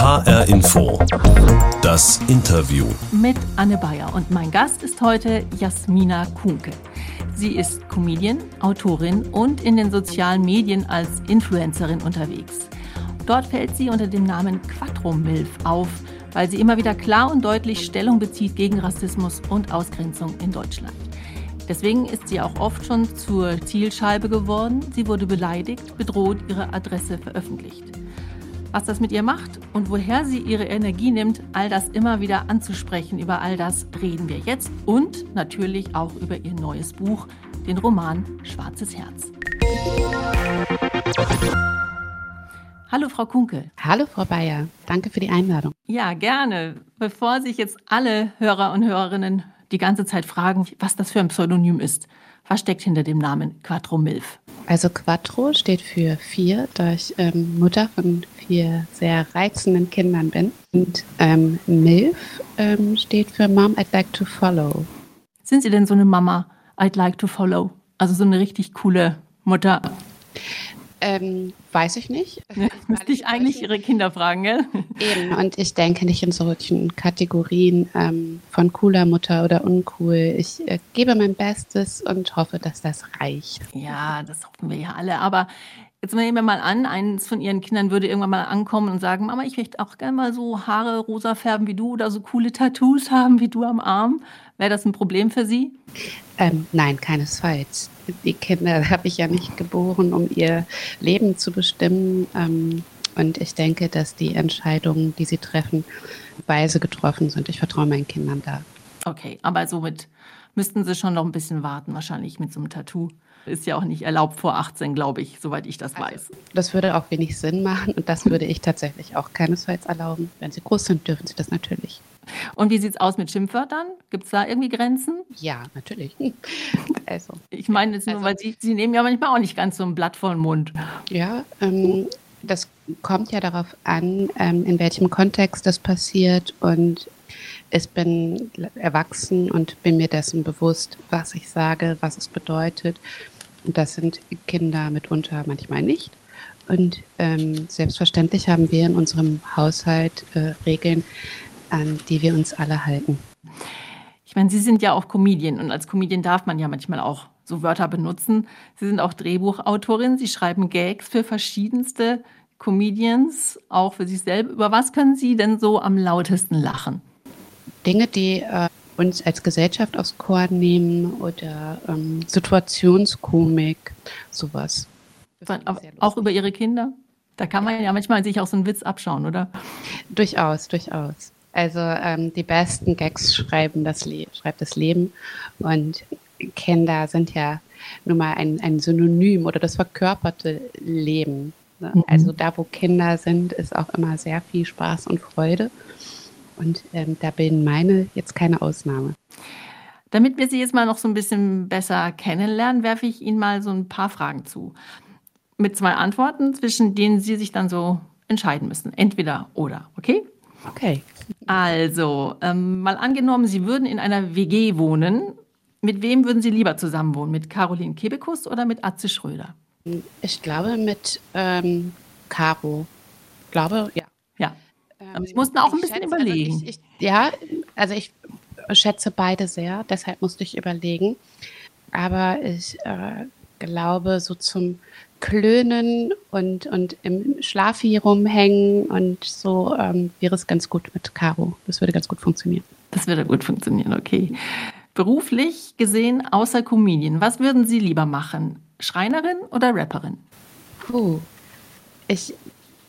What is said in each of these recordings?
HR Info. Das Interview. Mit Anne Bayer und mein Gast ist heute Jasmina Kunke. Sie ist Comedian, Autorin und in den sozialen Medien als Influencerin unterwegs. Dort fällt sie unter dem Namen Quattro Milf auf, weil sie immer wieder klar und deutlich Stellung bezieht gegen Rassismus und Ausgrenzung in Deutschland. Deswegen ist sie auch oft schon zur Zielscheibe geworden. Sie wurde beleidigt, bedroht, ihre Adresse veröffentlicht. Was das mit ihr macht und woher sie ihre Energie nimmt, all das immer wieder anzusprechen, über all das reden wir jetzt und natürlich auch über ihr neues Buch, den Roman Schwarzes Herz. Hallo Frau Kunkel. Hallo Frau Bayer, danke für die Einladung. Ja, gerne. Bevor sich jetzt alle Hörer und Hörerinnen die ganze Zeit fragen, was das für ein Pseudonym ist, was steckt hinter dem Namen Quattro Milf? Also Quattro steht für vier, da ich ähm, Mutter von vier sehr reizenden Kindern bin. Und ähm, Milf ähm, steht für Mom I'd like to follow. Sind Sie denn so eine Mama I'd like to follow? Also so eine richtig coole Mutter? Ähm, weiß ich nicht. Ja, müsste ich eigentlich Ihre Kinder fragen, gell? Eben, und ich denke nicht in solchen Kategorien ähm, von cooler Mutter oder uncool. Ich äh, gebe mein Bestes und hoffe, dass das reicht. Ja, das hoffen wir ja alle. Aber jetzt nehmen wir mal an, eines von Ihren Kindern würde irgendwann mal ankommen und sagen, Mama, ich möchte auch gerne mal so Haare rosa färben wie du oder so coole Tattoos haben wie du am Arm. Wäre das ein Problem für Sie? Ähm, nein, keinesfalls. Die Kinder habe ich ja nicht geboren, um ihr Leben zu bestimmen. Ähm, und ich denke, dass die Entscheidungen, die sie treffen, weise getroffen sind. Ich vertraue meinen Kindern da. Okay, aber somit müssten Sie schon noch ein bisschen warten, wahrscheinlich mit so einem Tattoo. Ist ja auch nicht erlaubt vor 18, glaube ich, soweit ich das also, weiß. Das würde auch wenig Sinn machen und das würde ich tatsächlich auch keinesfalls erlauben. Wenn sie groß sind, dürfen sie das natürlich. Und wie sieht es aus mit Schimpfwörtern? Gibt es da irgendwie Grenzen? Ja, natürlich. Also. Ich meine jetzt nur, also, weil Sie, Sie nehmen ja manchmal auch nicht ganz so ein Blatt vor den Mund. Ja, ähm, das kommt ja darauf an, ähm, in welchem Kontext das passiert und ich bin erwachsen und bin mir dessen bewusst, was ich sage, was es bedeutet. Und das sind Kinder mitunter manchmal nicht. Und ähm, selbstverständlich haben wir in unserem Haushalt äh, Regeln, an die wir uns alle halten. Ich meine, Sie sind ja auch Comedian und als Comedian darf man ja manchmal auch so Wörter benutzen. Sie sind auch Drehbuchautorin. Sie schreiben Gags für verschiedenste Comedians, auch für sich selbst. Über was können Sie denn so am lautesten lachen? Dinge, die äh, uns als Gesellschaft aufs Korn nehmen oder ähm, Situationskomik, sowas. Auch über Ihre Kinder? Da kann man ja manchmal sich auch so einen Witz abschauen, oder? Durchaus, durchaus. Also ähm, die besten Gags schreiben das, Le schreibt das Leben und Kinder sind ja nun mal ein, ein Synonym oder das verkörperte Leben. Ne? Mhm. Also da, wo Kinder sind, ist auch immer sehr viel Spaß und Freude. Und ähm, da bilden meine jetzt keine Ausnahme. Damit wir Sie jetzt mal noch so ein bisschen besser kennenlernen, werfe ich Ihnen mal so ein paar Fragen zu. Mit zwei Antworten, zwischen denen Sie sich dann so entscheiden müssen. Entweder oder, okay? Okay. Also, ähm, mal angenommen, Sie würden in einer WG wohnen. Mit wem würden Sie lieber zusammenwohnen? Mit Caroline Kebekus oder mit Atze Schröder? Ich glaube mit ähm, Caro. Ich glaube, ja. Ja. Ähm, Sie mussten auch ein bisschen schätze, also überlegen. Also ich, ich, ja, also ich schätze beide sehr, deshalb musste ich überlegen. Aber ich äh, glaube, so zum Klönen und, und im Schlafi rumhängen und so ähm, wäre es ganz gut mit Caro. Das würde ganz gut funktionieren. Das würde gut funktionieren, okay. Beruflich gesehen, außer Comedian, was würden Sie lieber machen? Schreinerin oder Rapperin? Puh. Ich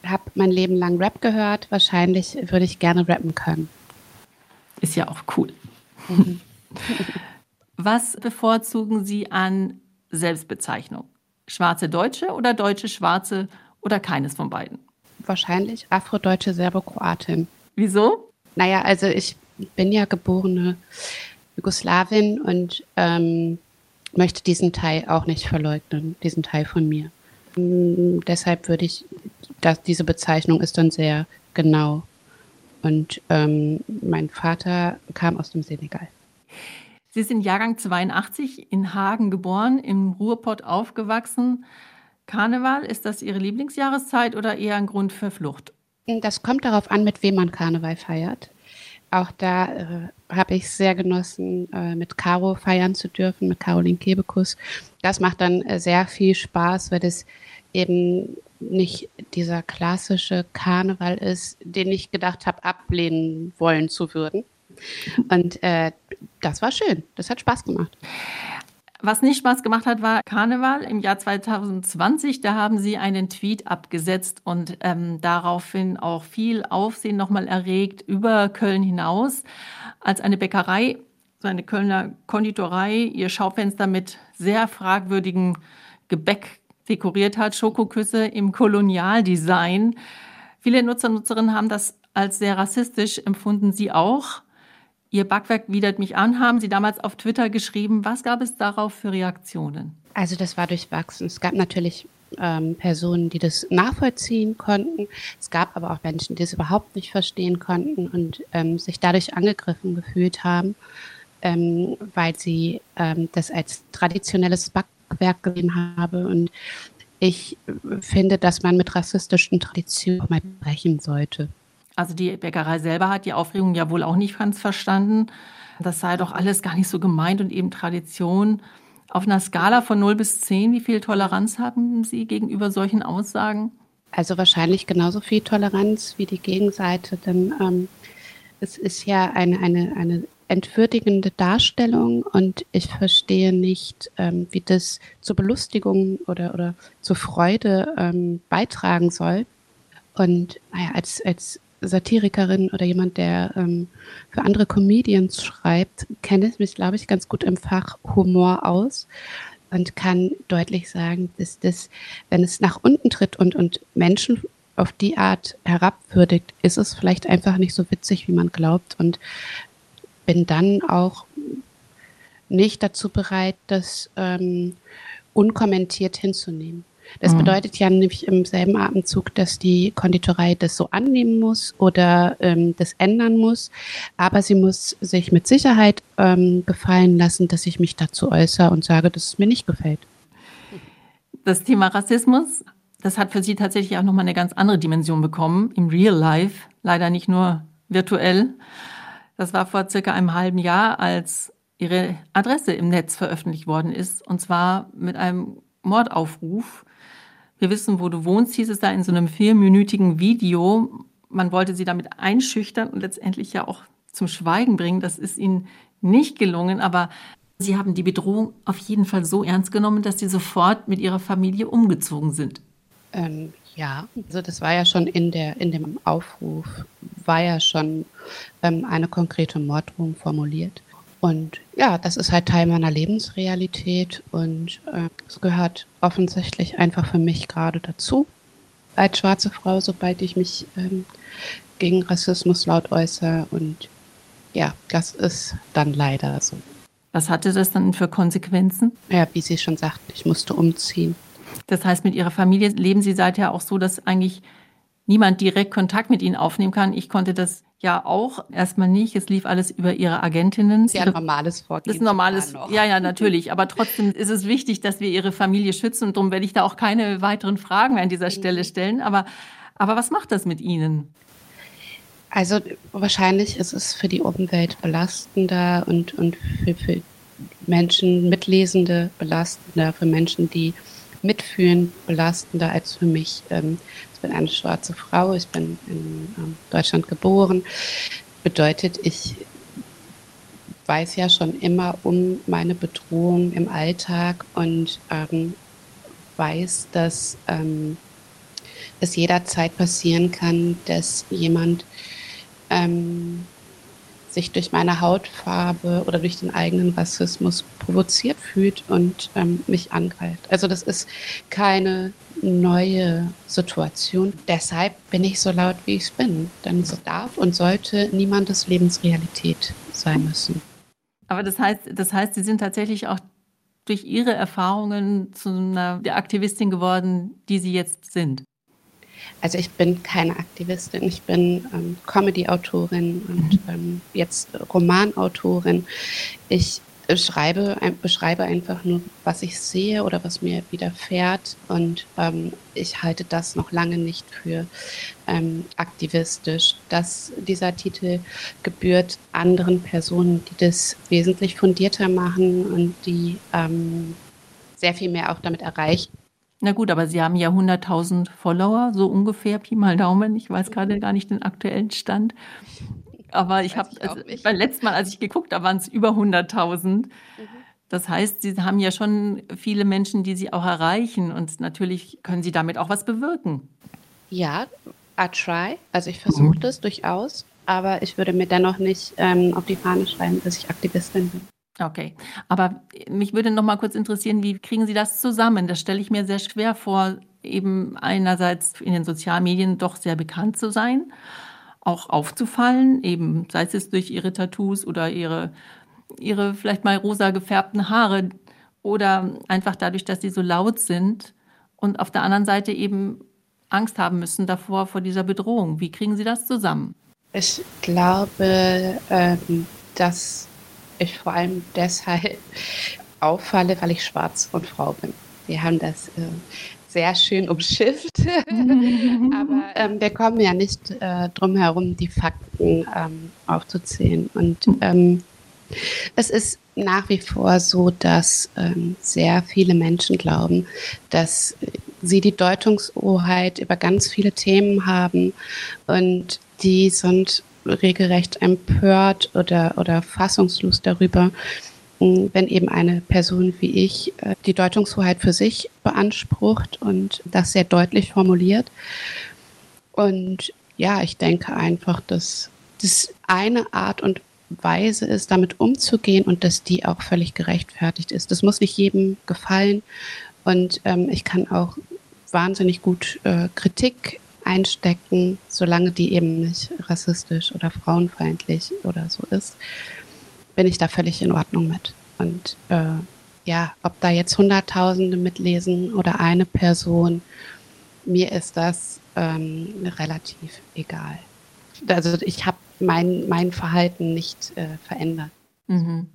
habe mein Leben lang Rap gehört. Wahrscheinlich würde ich gerne rappen können. Ist ja auch cool. Mhm. Was bevorzugen Sie an Selbstbezeichnung? Schwarze Deutsche oder deutsche Schwarze oder keines von beiden? Wahrscheinlich Afrodeutsche Serbokroatin. Wieso? Naja, also ich bin ja geborene Jugoslawin und ähm, möchte diesen Teil auch nicht verleugnen, diesen Teil von mir. Ähm, deshalb würde ich, dass diese Bezeichnung ist dann sehr genau. Und ähm, mein Vater kam aus dem Senegal. Sie sind Jahrgang 82 in Hagen geboren, im Ruhrpott aufgewachsen. Karneval, ist das Ihre Lieblingsjahreszeit oder eher ein Grund für Flucht? Das kommt darauf an, mit wem man Karneval feiert. Auch da äh, habe ich sehr genossen, äh, mit Caro feiern zu dürfen, mit Caroline Kebekus. Das macht dann äh, sehr viel Spaß, weil es eben nicht dieser klassische Karneval ist, den ich gedacht habe, ablehnen wollen zu würden. Und äh, das war schön. Das hat Spaß gemacht. Was nicht Spaß gemacht hat, war Karneval im Jahr 2020. Da haben sie einen Tweet abgesetzt und ähm, daraufhin auch viel Aufsehen nochmal erregt über Köln hinaus, als eine Bäckerei, so eine Kölner Konditorei, ihr Schaufenster mit sehr fragwürdigem Gebäck dekoriert hat, Schokoküsse im Kolonialdesign. Viele Nutzer und Nutzerinnen haben das als sehr rassistisch empfunden, Sie auch. Ihr Backwerk widert mich an, haben Sie damals auf Twitter geschrieben. Was gab es darauf für Reaktionen? Also das war durchwachsen. Es gab natürlich ähm, Personen, die das nachvollziehen konnten. Es gab aber auch Menschen, die es überhaupt nicht verstehen konnten und ähm, sich dadurch angegriffen gefühlt haben, ähm, weil sie ähm, das als traditionelles Backwerk gesehen haben. Und ich finde, dass man mit rassistischen Traditionen mal brechen sollte. Also die Bäckerei selber hat die Aufregung ja wohl auch nicht ganz verstanden. Das sei doch alles gar nicht so gemeint und eben Tradition. Auf einer Skala von 0 bis 10, wie viel Toleranz haben Sie gegenüber solchen Aussagen? Also wahrscheinlich genauso viel Toleranz wie die Gegenseite, denn ähm, es ist ja eine, eine, eine entwürdigende Darstellung und ich verstehe nicht, ähm, wie das zur Belustigung oder, oder zur Freude ähm, beitragen soll. Und naja, als, als Satirikerin oder jemand, der ähm, für andere Comedians schreibt, kenne ich mich, glaube ich, ganz gut im Fach Humor aus und kann deutlich sagen, dass das, wenn es nach unten tritt und, und Menschen auf die Art herabwürdigt, ist es vielleicht einfach nicht so witzig, wie man glaubt und bin dann auch nicht dazu bereit, das ähm, unkommentiert hinzunehmen. Das mhm. bedeutet ja nämlich im selben Atemzug, dass die Konditorei das so annehmen muss oder ähm, das ändern muss. Aber sie muss sich mit Sicherheit ähm, gefallen lassen, dass ich mich dazu äußere und sage, dass es mir nicht gefällt. Das Thema Rassismus, das hat für Sie tatsächlich auch nochmal eine ganz andere Dimension bekommen, im Real Life, leider nicht nur virtuell. Das war vor circa einem halben Jahr, als Ihre Adresse im Netz veröffentlicht worden ist, und zwar mit einem Mordaufruf wir wissen, wo du wohnst, hieß es da in so einem vierminütigen Video. Man wollte sie damit einschüchtern und letztendlich ja auch zum Schweigen bringen. Das ist ihnen nicht gelungen, aber sie haben die Bedrohung auf jeden Fall so ernst genommen, dass sie sofort mit ihrer Familie umgezogen sind. Ähm, ja, also das war ja schon in, der, in dem Aufruf, war ja schon ähm, eine konkrete Morddrohung formuliert. Und ja, das ist halt Teil meiner Lebensrealität und äh, es gehört offensichtlich einfach für mich gerade dazu. Als schwarze Frau, sobald ich mich ähm, gegen Rassismus laut äußere und ja, das ist dann leider so. Was hatte das dann für Konsequenzen? Ja, wie Sie schon sagten, ich musste umziehen. Das heißt, mit Ihrer Familie leben Sie seither auch so, dass eigentlich niemand direkt Kontakt mit Ihnen aufnehmen kann. Ich konnte das ja auch erstmal nicht. Es lief alles über ihre Agentinnen. Das ist ja ein normales Vorgehen. Das ist ein normales, ja, ja, natürlich. Aber trotzdem ist es wichtig, dass wir ihre Familie schützen und darum werde ich da auch keine weiteren Fragen an dieser Stelle stellen. Aber, aber was macht das mit Ihnen? Also wahrscheinlich ist es für die Umwelt belastender und, und für, für Menschen, Mitlesende belastender, für Menschen, die mitfühlen, belastender als für mich. Ähm, bin eine schwarze Frau, ich bin in ähm, Deutschland geboren. Bedeutet, ich weiß ja schon immer um meine Bedrohung im Alltag und ähm, weiß, dass ähm, es jederzeit passieren kann, dass jemand ähm, sich durch meine Hautfarbe oder durch den eigenen Rassismus provoziert fühlt und ähm, mich angreift. Also das ist keine neue Situation. Deshalb bin ich so laut, wie ich bin. Denn es darf und sollte niemandes Lebensrealität sein müssen. Aber das heißt, das heißt, Sie sind tatsächlich auch durch Ihre Erfahrungen zu einer Aktivistin geworden, die Sie jetzt sind. Also ich bin keine Aktivistin, ich bin ähm, Comedy-Autorin und mhm. ähm, jetzt Romanautorin. Ich schreibe, beschreibe einfach nur, was ich sehe oder was mir widerfährt. Und ähm, ich halte das noch lange nicht für ähm, aktivistisch. Dass dieser Titel gebührt anderen Personen, die das wesentlich fundierter machen und die ähm, sehr viel mehr auch damit erreichen. Na gut, aber Sie haben ja 100.000 Follower, so ungefähr, Pi mal Daumen. Ich weiß gerade gar nicht den aktuellen Stand. Aber ich habe, also, beim letzten Mal, als ich geguckt habe, waren es über 100.000. Mhm. Das heißt, Sie haben ja schon viele Menschen, die Sie auch erreichen und natürlich können Sie damit auch was bewirken. Ja, I try. Also ich versuche mhm. das durchaus, aber ich würde mir dennoch nicht ähm, auf die Fahne schreiben, dass ich Aktivistin bin. Okay, aber mich würde noch mal kurz interessieren, wie kriegen Sie das zusammen? Das stelle ich mir sehr schwer vor, eben einerseits in den Sozialmedien doch sehr bekannt zu sein auch aufzufallen, eben sei es durch ihre Tattoos oder ihre, ihre vielleicht mal rosa gefärbten Haare oder einfach dadurch, dass sie so laut sind und auf der anderen Seite eben Angst haben müssen davor, vor dieser Bedrohung. Wie kriegen Sie das zusammen? Ich glaube, ähm, dass ich vor allem deshalb auffalle, weil ich schwarz und Frau bin. Wir haben das äh, sehr schön umschifft. Aber ähm, wir kommen ja nicht äh, drum herum, die Fakten ähm, aufzuzählen. Und ähm, es ist nach wie vor so, dass ähm, sehr viele Menschen glauben, dass sie die Deutungshoheit über ganz viele Themen haben und die sind regelrecht empört oder, oder fassungslos darüber, wenn eben eine Person wie ich äh, die Deutungshoheit für sich beansprucht und das sehr deutlich formuliert. Und ja, ich denke einfach, dass das eine Art und Weise ist, damit umzugehen und dass die auch völlig gerechtfertigt ist. Das muss nicht jedem gefallen und ähm, ich kann auch wahnsinnig gut äh, Kritik einstecken, solange die eben nicht rassistisch oder frauenfeindlich oder so ist bin ich da völlig in Ordnung mit. Und äh, ja, ob da jetzt Hunderttausende mitlesen oder eine Person, mir ist das ähm, relativ egal. Also ich habe mein, mein Verhalten nicht äh, verändert. Mhm.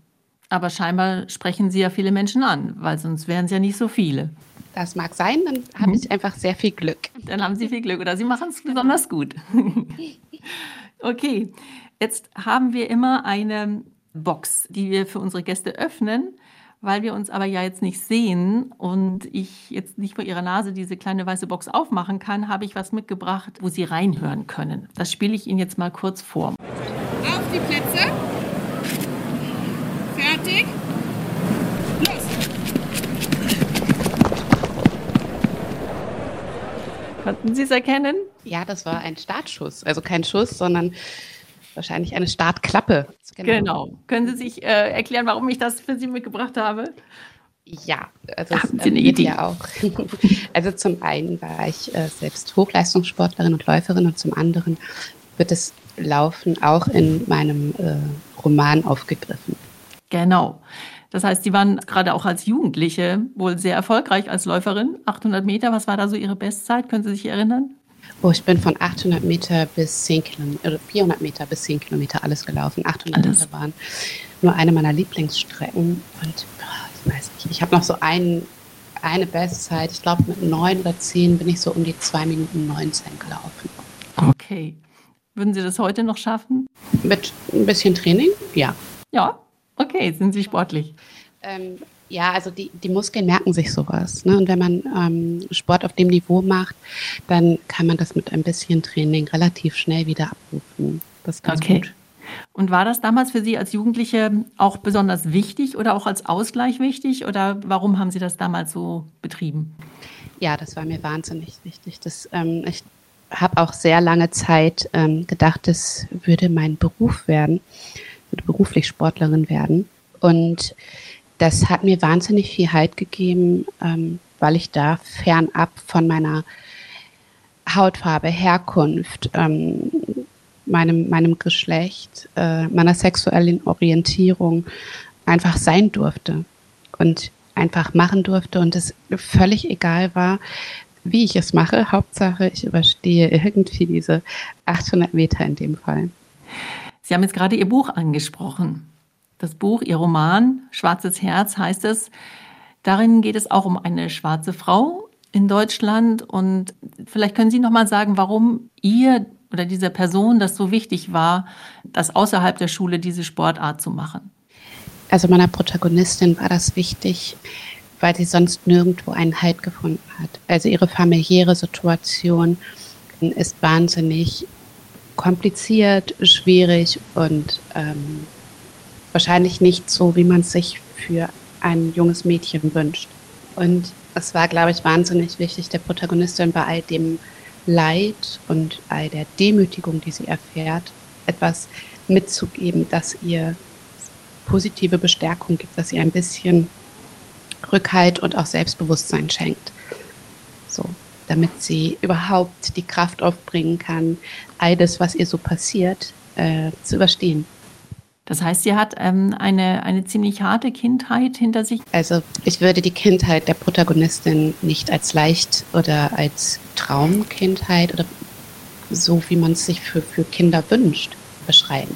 Aber scheinbar sprechen Sie ja viele Menschen an, weil sonst wären es ja nicht so viele. Das mag sein, dann habe mhm. ich einfach sehr viel Glück. Dann haben Sie viel Glück oder Sie machen es besonders gut. okay, jetzt haben wir immer eine Box, die wir für unsere Gäste öffnen. Weil wir uns aber ja jetzt nicht sehen und ich jetzt nicht vor ihrer Nase diese kleine weiße Box aufmachen kann, habe ich was mitgebracht, wo Sie reinhören können. Das spiele ich Ihnen jetzt mal kurz vor. Auf die Plätze. Fertig. Konnten Sie es erkennen? Ja, das war ein Startschuss. Also kein Schuss, sondern wahrscheinlich eine Startklappe. Genau. genau. Können Sie sich äh, erklären, warum ich das für Sie mitgebracht habe? Ja, also Haben Sie eine Idee? Ja auch. also zum einen war ich äh, selbst Hochleistungssportlerin und Läuferin und zum anderen wird das Laufen auch in meinem äh, Roman aufgegriffen. Genau. Das heißt, Sie waren gerade auch als Jugendliche wohl sehr erfolgreich als Läuferin. 800 Meter, was war da so Ihre Bestzeit? Können Sie sich erinnern? Oh, ich bin von 800 Meter bis 10 Kilometer, 400 Meter bis 10 Kilometer alles gelaufen. 800 alles. Meter waren nur eine meiner Lieblingsstrecken. Und ich weiß nicht, ich habe noch so ein, eine Bestzeit. Ich glaube, mit 9 oder 10 bin ich so um die 2 Minuten 19 gelaufen. Okay. Würden Sie das heute noch schaffen? Mit ein bisschen Training, ja. Ja, okay. Sind Sie sportlich? Ähm, ja, also die, die Muskeln merken sich sowas. Ne? Und wenn man ähm, Sport auf dem Niveau macht, dann kann man das mit ein bisschen Training relativ schnell wieder abrufen. Das ist ganz okay. gut. Und war das damals für Sie als Jugendliche auch besonders wichtig oder auch als Ausgleich wichtig? Oder warum haben Sie das damals so betrieben? Ja, das war mir wahnsinnig wichtig. Das, ähm, ich habe auch sehr lange Zeit ähm, gedacht, das würde mein Beruf werden, beruflich Sportlerin werden. Und das hat mir wahnsinnig viel Halt gegeben, ähm, weil ich da fernab von meiner Hautfarbe, Herkunft, ähm, meinem, meinem Geschlecht, äh, meiner sexuellen Orientierung einfach sein durfte und einfach machen durfte und es völlig egal war, wie ich es mache. Hauptsache, ich überstehe irgendwie diese 800 Meter in dem Fall. Sie haben jetzt gerade Ihr Buch angesprochen. Das Buch, Ihr Roman, Schwarzes Herz heißt es. Darin geht es auch um eine schwarze Frau in Deutschland. Und vielleicht können Sie noch mal sagen, warum ihr oder dieser Person das so wichtig war, das außerhalb der Schule diese Sportart zu machen. Also meiner Protagonistin war das wichtig, weil sie sonst nirgendwo einen Halt gefunden hat. Also ihre familiäre Situation ist wahnsinnig kompliziert, schwierig und ähm, wahrscheinlich nicht so, wie man es sich für ein junges Mädchen wünscht. Und es war, glaube ich, wahnsinnig wichtig, der Protagonistin bei all dem Leid und all der Demütigung, die sie erfährt, etwas mitzugeben, das ihr positive Bestärkung gibt, dass sie ein bisschen Rückhalt und auch Selbstbewusstsein schenkt. So, damit sie überhaupt die Kraft aufbringen kann, all das, was ihr so passiert, äh, zu überstehen. Das heißt, sie hat ähm, eine, eine ziemlich harte Kindheit hinter sich. Also ich würde die Kindheit der Protagonistin nicht als leicht oder als Traumkindheit oder so, wie man es sich für, für Kinder wünscht, beschreiben.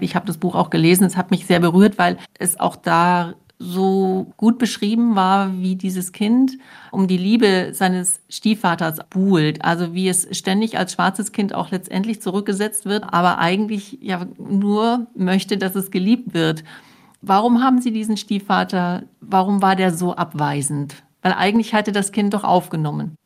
Ich habe das Buch auch gelesen, es hat mich sehr berührt, weil es auch da so gut beschrieben war, wie dieses Kind um die Liebe seines Stiefvaters buhlt. Also wie es ständig als schwarzes Kind auch letztendlich zurückgesetzt wird, aber eigentlich ja nur möchte, dass es geliebt wird. Warum haben Sie diesen Stiefvater, warum war der so abweisend? Weil eigentlich hatte das Kind doch aufgenommen.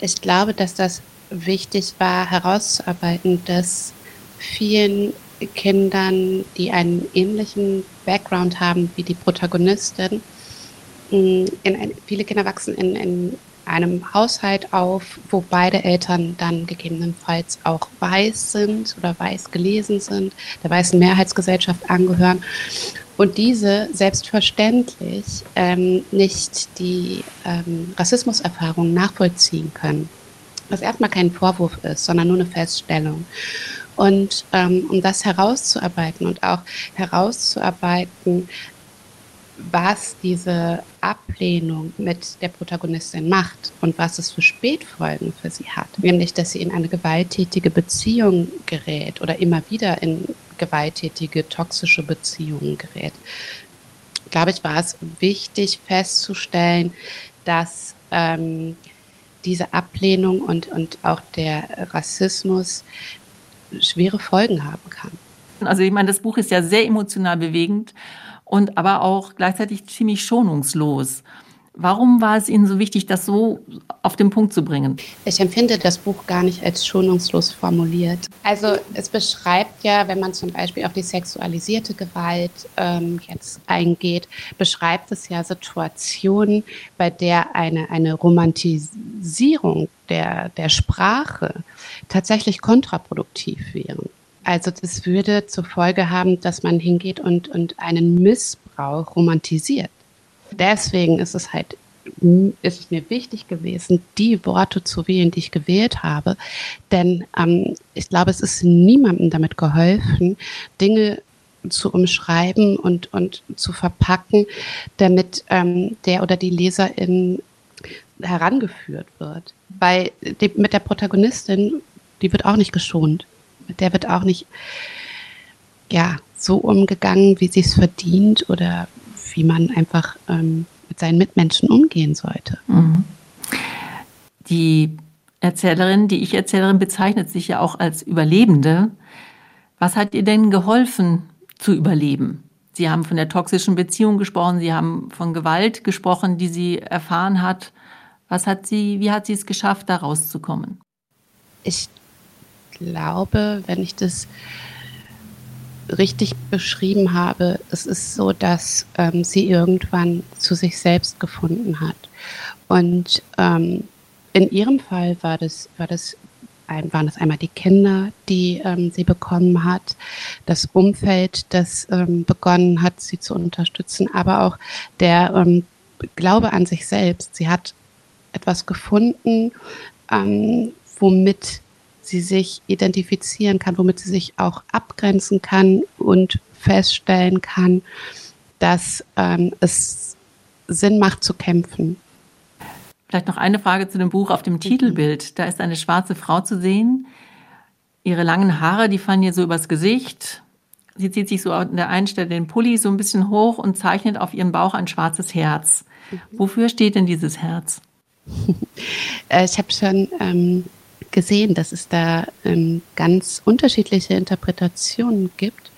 Ich glaube, dass das wichtig war, herauszuarbeiten, dass vielen Kindern, die einen ähnlichen Background haben wie die Protagonistin. Mm, in, viele Kinder wachsen in, in einem Haushalt auf, wo beide Eltern dann gegebenenfalls auch weiß sind oder weiß gelesen sind, der weißen Mehrheitsgesellschaft angehören und diese selbstverständlich ähm, nicht die ähm, Rassismuserfahrung nachvollziehen können. Was erstmal kein Vorwurf ist, sondern nur eine Feststellung. Und ähm, um das herauszuarbeiten und auch herauszuarbeiten, was diese Ablehnung mit der Protagonistin macht und was es für Spätfolgen für sie hat. Nämlich, dass sie in eine gewalttätige Beziehung gerät oder immer wieder in gewalttätige, toxische Beziehungen gerät. Glaube ich, war es wichtig festzustellen, dass ähm, diese Ablehnung und, und auch der Rassismus schwere Folgen haben kann. Also ich meine, das Buch ist ja sehr emotional bewegend und aber auch gleichzeitig ziemlich schonungslos. Warum war es Ihnen so wichtig, das so auf den Punkt zu bringen? Ich empfinde das Buch gar nicht als schonungslos formuliert. Also es beschreibt ja, wenn man zum Beispiel auf die sexualisierte Gewalt ähm, jetzt eingeht, beschreibt es ja Situationen, bei der eine, eine Romantisierung der, der Sprache tatsächlich kontraproduktiv wären. Also das würde zur Folge haben, dass man hingeht und, und einen Missbrauch romantisiert. Deswegen ist es halt ist es mir wichtig gewesen, die Worte zu wählen, die ich gewählt habe. Denn ähm, ich glaube, es ist niemandem damit geholfen, Dinge zu umschreiben und, und zu verpacken, damit ähm, der oder die Leserin herangeführt wird. Weil die, mit der Protagonistin, die wird auch nicht geschont. Mit der wird auch nicht ja, so umgegangen, wie sie es verdient oder wie man einfach ähm, mit seinen Mitmenschen umgehen sollte. Mhm. Die Erzählerin, die Ich-Erzählerin bezeichnet sich ja auch als Überlebende. Was hat ihr denn geholfen zu überleben? Sie haben von der toxischen Beziehung gesprochen, Sie haben von Gewalt gesprochen, die sie erfahren hat. Was hat sie, wie hat sie es geschafft, da rauszukommen? Ich glaube, wenn ich das richtig beschrieben habe, es ist so, dass ähm, sie irgendwann zu sich selbst gefunden hat. Und ähm, in ihrem Fall war das, war das waren das einmal die Kinder, die ähm, sie bekommen hat, das Umfeld, das ähm, begonnen hat, sie zu unterstützen, aber auch der ähm, Glaube an sich selbst. Sie hat etwas gefunden, ähm, womit sie sich identifizieren kann, womit sie sich auch abgrenzen kann und feststellen kann, dass ähm, es Sinn macht zu kämpfen. Vielleicht noch eine Frage zu dem Buch auf dem Titelbild. Da ist eine schwarze Frau zu sehen. Ihre langen Haare, die fallen ihr so übers Gesicht. Sie zieht sich so an der einen Stelle den Pulli so ein bisschen hoch und zeichnet auf ihren Bauch ein schwarzes Herz. Mhm. Wofür steht denn dieses Herz? Äh, ich habe schon ähm, gesehen, dass es da ähm, ganz unterschiedliche Interpretationen gibt.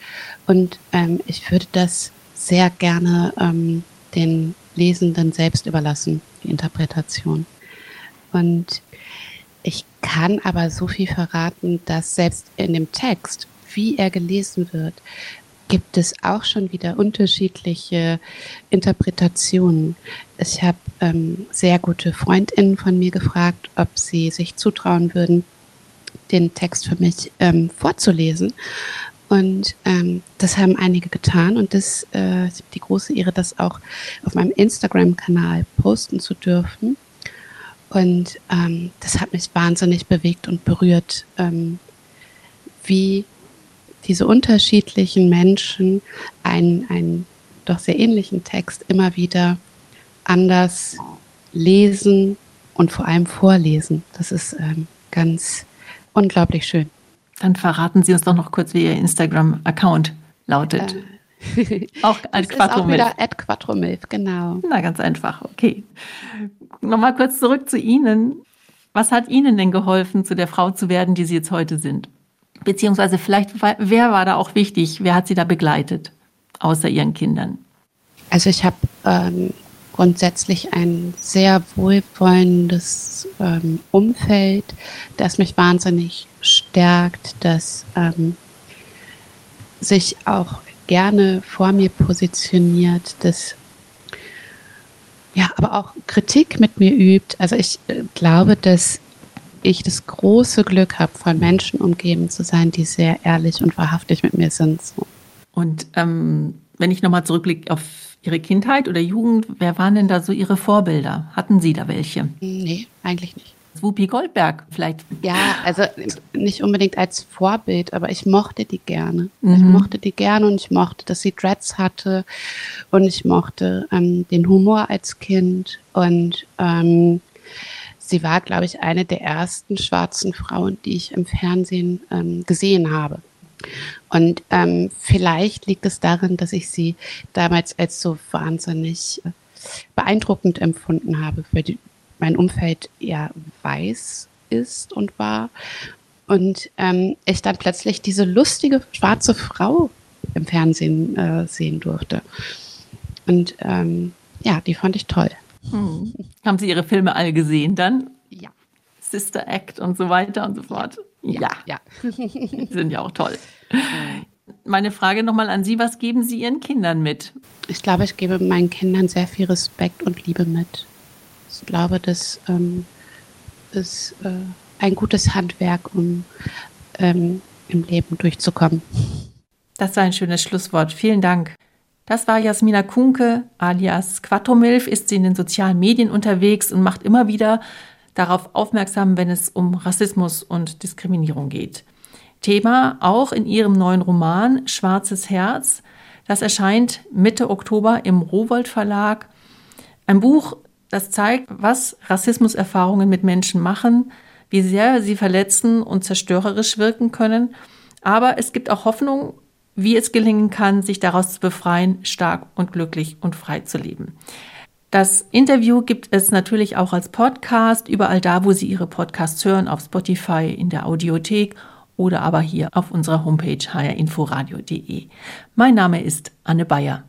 Und ähm, ich würde das sehr gerne ähm, den Lesenden selbst überlassen, die Interpretation. Und ich kann aber so viel verraten, dass selbst in dem Text, wie er gelesen wird, gibt es auch schon wieder unterschiedliche Interpretationen. Ich habe ähm, sehr gute Freundinnen von mir gefragt, ob sie sich zutrauen würden, den Text für mich ähm, vorzulesen. Und ähm, das haben einige getan und das, äh, ich die große Ehre, das auch auf meinem Instagram-Kanal posten zu dürfen. Und ähm, das hat mich wahnsinnig bewegt und berührt, ähm, wie diese unterschiedlichen Menschen einen, einen doch sehr ähnlichen Text immer wieder anders lesen und vor allem vorlesen. Das ist ähm, ganz unglaublich schön. Dann verraten Sie uns doch noch kurz, wie Ihr Instagram-Account lautet. Äh, auch als Quattromilf. Auch wieder Quattromilf, genau. Na, ganz einfach, okay. Nochmal kurz zurück zu Ihnen. Was hat Ihnen denn geholfen, zu der Frau zu werden, die Sie jetzt heute sind? Beziehungsweise vielleicht, wer war da auch wichtig? Wer hat Sie da begleitet, außer Ihren Kindern? Also ich habe ähm, grundsätzlich ein sehr wohlwollendes ähm, Umfeld, das mich wahnsinnig stärkt, das ähm, sich auch gerne vor mir positioniert, das ja, aber auch Kritik mit mir übt. Also ich äh, glaube, dass ich das große Glück habe, von Menschen umgeben zu sein, die sehr ehrlich und wahrhaftig mit mir sind. Und ähm, wenn ich nochmal zurückblicke auf Ihre Kindheit oder Jugend, wer waren denn da so Ihre Vorbilder? Hatten Sie da welche? Nee, eigentlich nicht. Whoopi Goldberg vielleicht. Ja, also nicht unbedingt als Vorbild, aber ich mochte die gerne. Mhm. Ich mochte die gerne und ich mochte, dass sie Dreads hatte und ich mochte ähm, den Humor als Kind und ähm, sie war, glaube ich, eine der ersten schwarzen Frauen, die ich im Fernsehen ähm, gesehen habe. Und ähm, vielleicht liegt es darin, dass ich sie damals als so wahnsinnig äh, beeindruckend empfunden habe, weil mein Umfeld ja weiß ist und war. Und ähm, ich dann plötzlich diese lustige schwarze Frau im Fernsehen äh, sehen durfte. Und ähm, ja, die fand ich toll. Hm. Haben Sie Ihre Filme alle gesehen dann? Ja. Sister Act und so weiter und so fort. Ja. ja. Die sind ja auch toll. Meine Frage nochmal an Sie, was geben Sie Ihren Kindern mit? Ich glaube, ich gebe meinen Kindern sehr viel Respekt und Liebe mit. Ich glaube, das ähm, ist äh, ein gutes Handwerk, um ähm, im Leben durchzukommen. Das war ein schönes Schlusswort. Vielen Dank. Das war Jasmina Kunke, alias Quattromilf, ist sie in den sozialen Medien unterwegs und macht immer wieder darauf aufmerksam, wenn es um Rassismus und Diskriminierung geht. Thema auch in ihrem neuen Roman Schwarzes Herz. Das erscheint Mitte Oktober im Rowold Verlag. Ein Buch, das zeigt, was Rassismuserfahrungen mit Menschen machen, wie sehr sie verletzen und zerstörerisch wirken können. Aber es gibt auch Hoffnung, wie es gelingen kann, sich daraus zu befreien, stark und glücklich und frei zu leben. Das Interview gibt es natürlich auch als Podcast, überall da, wo Sie Ihre Podcasts hören, auf Spotify, in der Audiothek oder aber hier auf unserer Homepage hrinforadio.de. Mein Name ist Anne Bayer.